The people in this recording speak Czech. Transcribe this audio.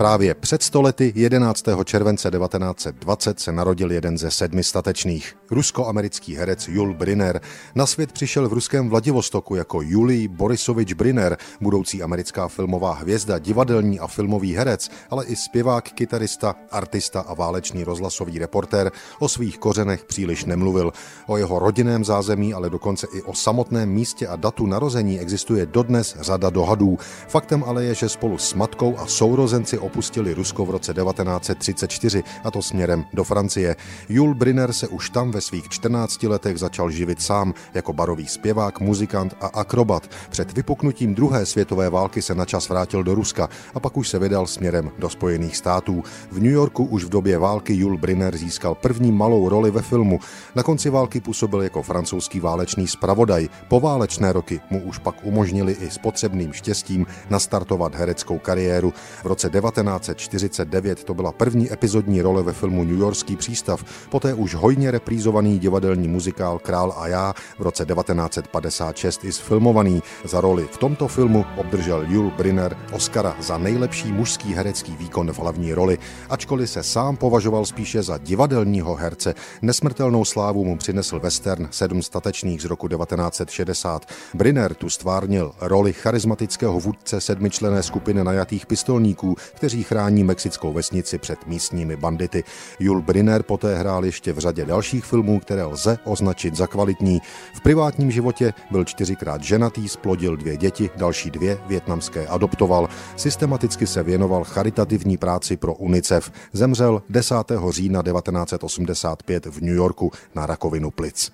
Právě před stolety 11. července 1920 se narodil jeden ze sedmi statečných. Rusko-americký herec Jul Briner na svět přišel v ruském Vladivostoku jako Julij Borisovič Briner, budoucí americká filmová hvězda, divadelní a filmový herec, ale i zpěvák, kytarista, artista a válečný rozhlasový reportér o svých kořenech příliš nemluvil. O jeho rodinném zázemí, ale dokonce i o samotném místě a datu narození existuje dodnes řada dohadů. Faktem ale je, že spolu s matkou a sourozenci opustili Rusko v roce 1934, a to směrem do Francie. Jul Briner se už tam ve svých 14 letech začal živit sám jako barový zpěvák, muzikant a akrobat. Před vypuknutím druhé světové války se načas vrátil do Ruska a pak už se vydal směrem do Spojených států. V New Yorku už v době války Jul Briner získal první malou roli ve filmu. Na konci války působil jako francouzský válečný zpravodaj. Poválečné roky mu už pak umožnili i s potřebným štěstím nastartovat hereckou kariéru. V roce 1949 to byla první epizodní role ve filmu New Yorkský přístav, poté už hojně reprízovaný divadelní muzikál Král a já v roce 1956 i sfilmovaný. Za roli v tomto filmu obdržel Jul Briner Oscara za nejlepší mužský herecký výkon v hlavní roli, ačkoliv se sám považoval spíše za divadelního herce. Nesmrtelnou slávu mu přinesl western Sedm statečných z roku 1960. Briner tu stvárnil roli charismatického vůdce sedmičlené skupiny najatých pistolníků, kteří chrání mexickou vesnici před místními bandity. Jul Briner poté hrál ještě v řadě dalších filmů, které lze označit za kvalitní. V privátním životě byl čtyřikrát ženatý, splodil dvě děti, další dvě větnamské adoptoval. Systematicky se věnoval charitativní práci pro UNICEF. Zemřel 10. října 1985 v New Yorku na rakovinu plic.